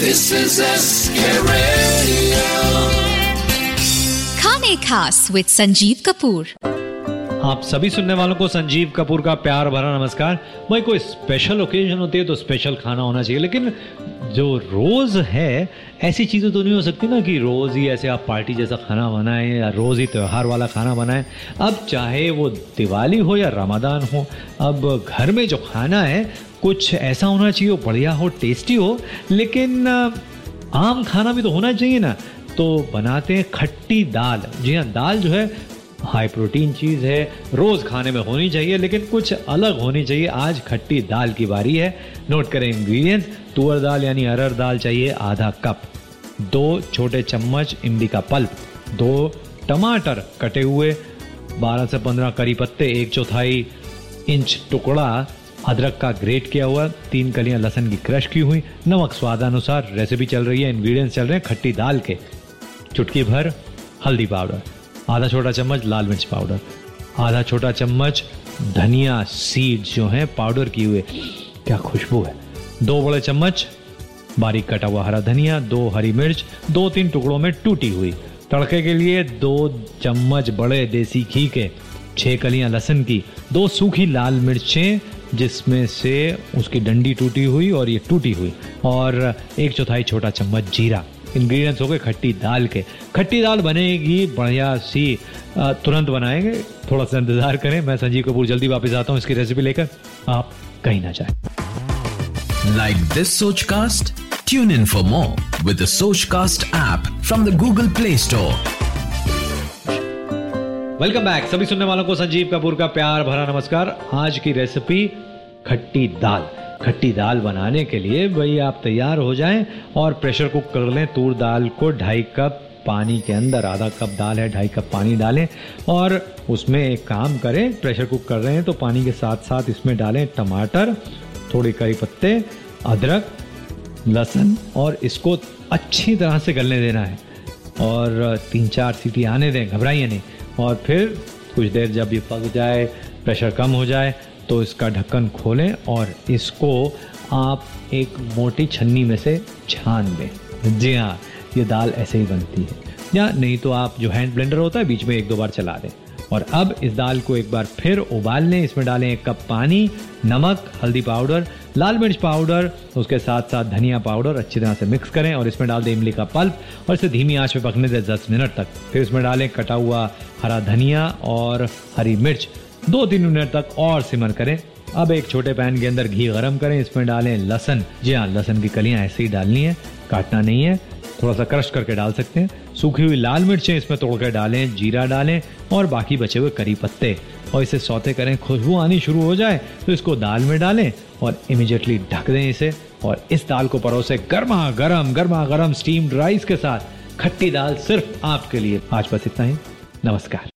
This is SK Radio. Khane Khas with Sanjeev Kapoor. आप सभी सुनने वालों को संजीव कपूर का प्यार भरा नमस्कार। भाई, कोई स्पेशल ओकेजन होती है तो स्पेशल खाना होना चाहिए, लेकिन जो रोज है, ऐसी चीज़ें तो नहीं हो सकती ना कि रोज ही ऐसे आप पार्टी जैसा खाना बनाएँ या रोज ही त्यौहार वाला खाना बनाएँ। अब चाहे वो दिवाली हो या रमादान हो, अब घर में जो खाना है, कुछ ऐसा होना चाहिए, बढ़िया हो टेस्टी हो, लेकिन, आम खाना भी तो होना चाहिए ना। तो बनाते हैं खट्टी दाल। जी हाँ दाल जो है हाई प्रोटीन चीज़ है, रोज़ खाने में होनी चाहिए, लेकिन कुछ अलग होनी चाहिए। आज खट्टी दाल की बारी है। नोट करें इंग्रेडिएंट्स तुअर दाल यानी अरहर दाल चाहिए आधा कप। दो छोटे चम्मच इमली का पल्प। दो टमाटर कटे हुए। 12 से 15 करी पत्ते, एक चौथाई इंच टुकड़ा अदरक का ग्रेट किया हुआ। तीन कलियाँ लहसन की क्रश की हुई। नमक स्वादानुसार रेसिपी चल रही है इंग्रेडिएंट्स चल रहे हैं खट्टी दाल के। चुटकी भर हल्दी पाउडर। आधा छोटा चम्मच लाल मिर्च पाउडर। आधा छोटा चम्मच धनिया सीड्स जो हैं पाउडर किए हुए। क्या खुशबू है। दो बड़े चम्मच बारीक कटा हुआ हरा धनिया, दो हरी मिर्च, दो तीन टुकड़ों में टूटी हुई। तड़के के लिए दो चम्मच बड़े देसी घी के, छह कलियाँ लहसुन की, दो सूखी लाल मिर्चें, जिसमें से उसकी डंडी टूटी हुई और ये टूटी हुई। और एक चौथाई छोटा चम्मच जीरा। इंग्रेडिएंट्स हो गए खट्टी दाल के। खट्टी दाल बनेगी बढ़िया सी तुरंत बनाएँगे। थोड़ा सा इंतज़ार करें। मैं संजीव कपूर जल्दी वापस आता हूँ इसकी रेसिपी लेकर। आप कहीं ना जाए। Like this Soch cast tune in for more with Soch cast app from the Google Play Store welcome back सभी सुनने वालों को संजीव कपूर का प्यार भरा नमस्कार। आज की रेसिपी खट्टी दाल। खट्टी दाल बनाने के लिए भाई आप तैयार हो जाएँ और प्रेशर कुक कर लें तूर दाल को ढाई कप पानी के अंदर, आधा कप दाल है, ढाई कप पानी डालें और उसमें एक काम करें, प्रेशर कुक कर रहे हैं तो पानी के साथ साथ इसमें डालें टमाटर, थोड़ी करी पत्ते, अदरक, लहसुन और इसको अच्छी तरह से गलने देना है और तीन चार सीटी आने दें, घबराइए नहीं और फिर कुछ देर जब ये पक जाए, प्रेशर कम हो जाए तो इसका ढक्कन खोलें और इसको आप एक मोटी छन्नी में से छान दें जी हाँ ये दाल ऐसे ही बनती है। या नहीं तो आप जो हैंड ब्लेंडर होता है, बीच में एक दो बार चला दें। और अब इस दाल को एक बार फिर उबाल लें। इसमें डालें एक कप पानी, नमक, हल्दी पाउडर, लाल मिर्च पाउडर, उसके साथ साथ धनिया पाउडर अच्छी तरह से मिक्स करें और इसमें डाल दें इमली का पल्प और इसे धीमी आँच पे पकने दें दस मिनट तक। फिर इसमें डालें कटा हुआ हरा धनिया और हरी मिर्च। दो तीन मिनट तक और सिमर करें। अब एक छोटे पैन के अंदर घी गरम करें, इसमें डालें लहसन। जी हाँ लहसन की कलियाँ ऐसे ही डालनी है, काटना नहीं है। थोड़ा सा क्रश करके डाल सकते हैं। सूखी हुई लाल मिर्चें इसमें तोड़ कर डालें, जीरा डालें और बाकी बचे हुए करी पत्ते। और इसे सौते करें, खुशबू आनी शुरू हो जाए तो इसको दाल में डालें और इमिजिएटली ढक दें इसे। और इस दाल को परोसे गर्मा गर्म गर्मा गर्म स्टीम्ड राइस के साथ। खट्टी दाल सिर्फ़ आपके लिए। आज बस इतना ही। नमस्कार।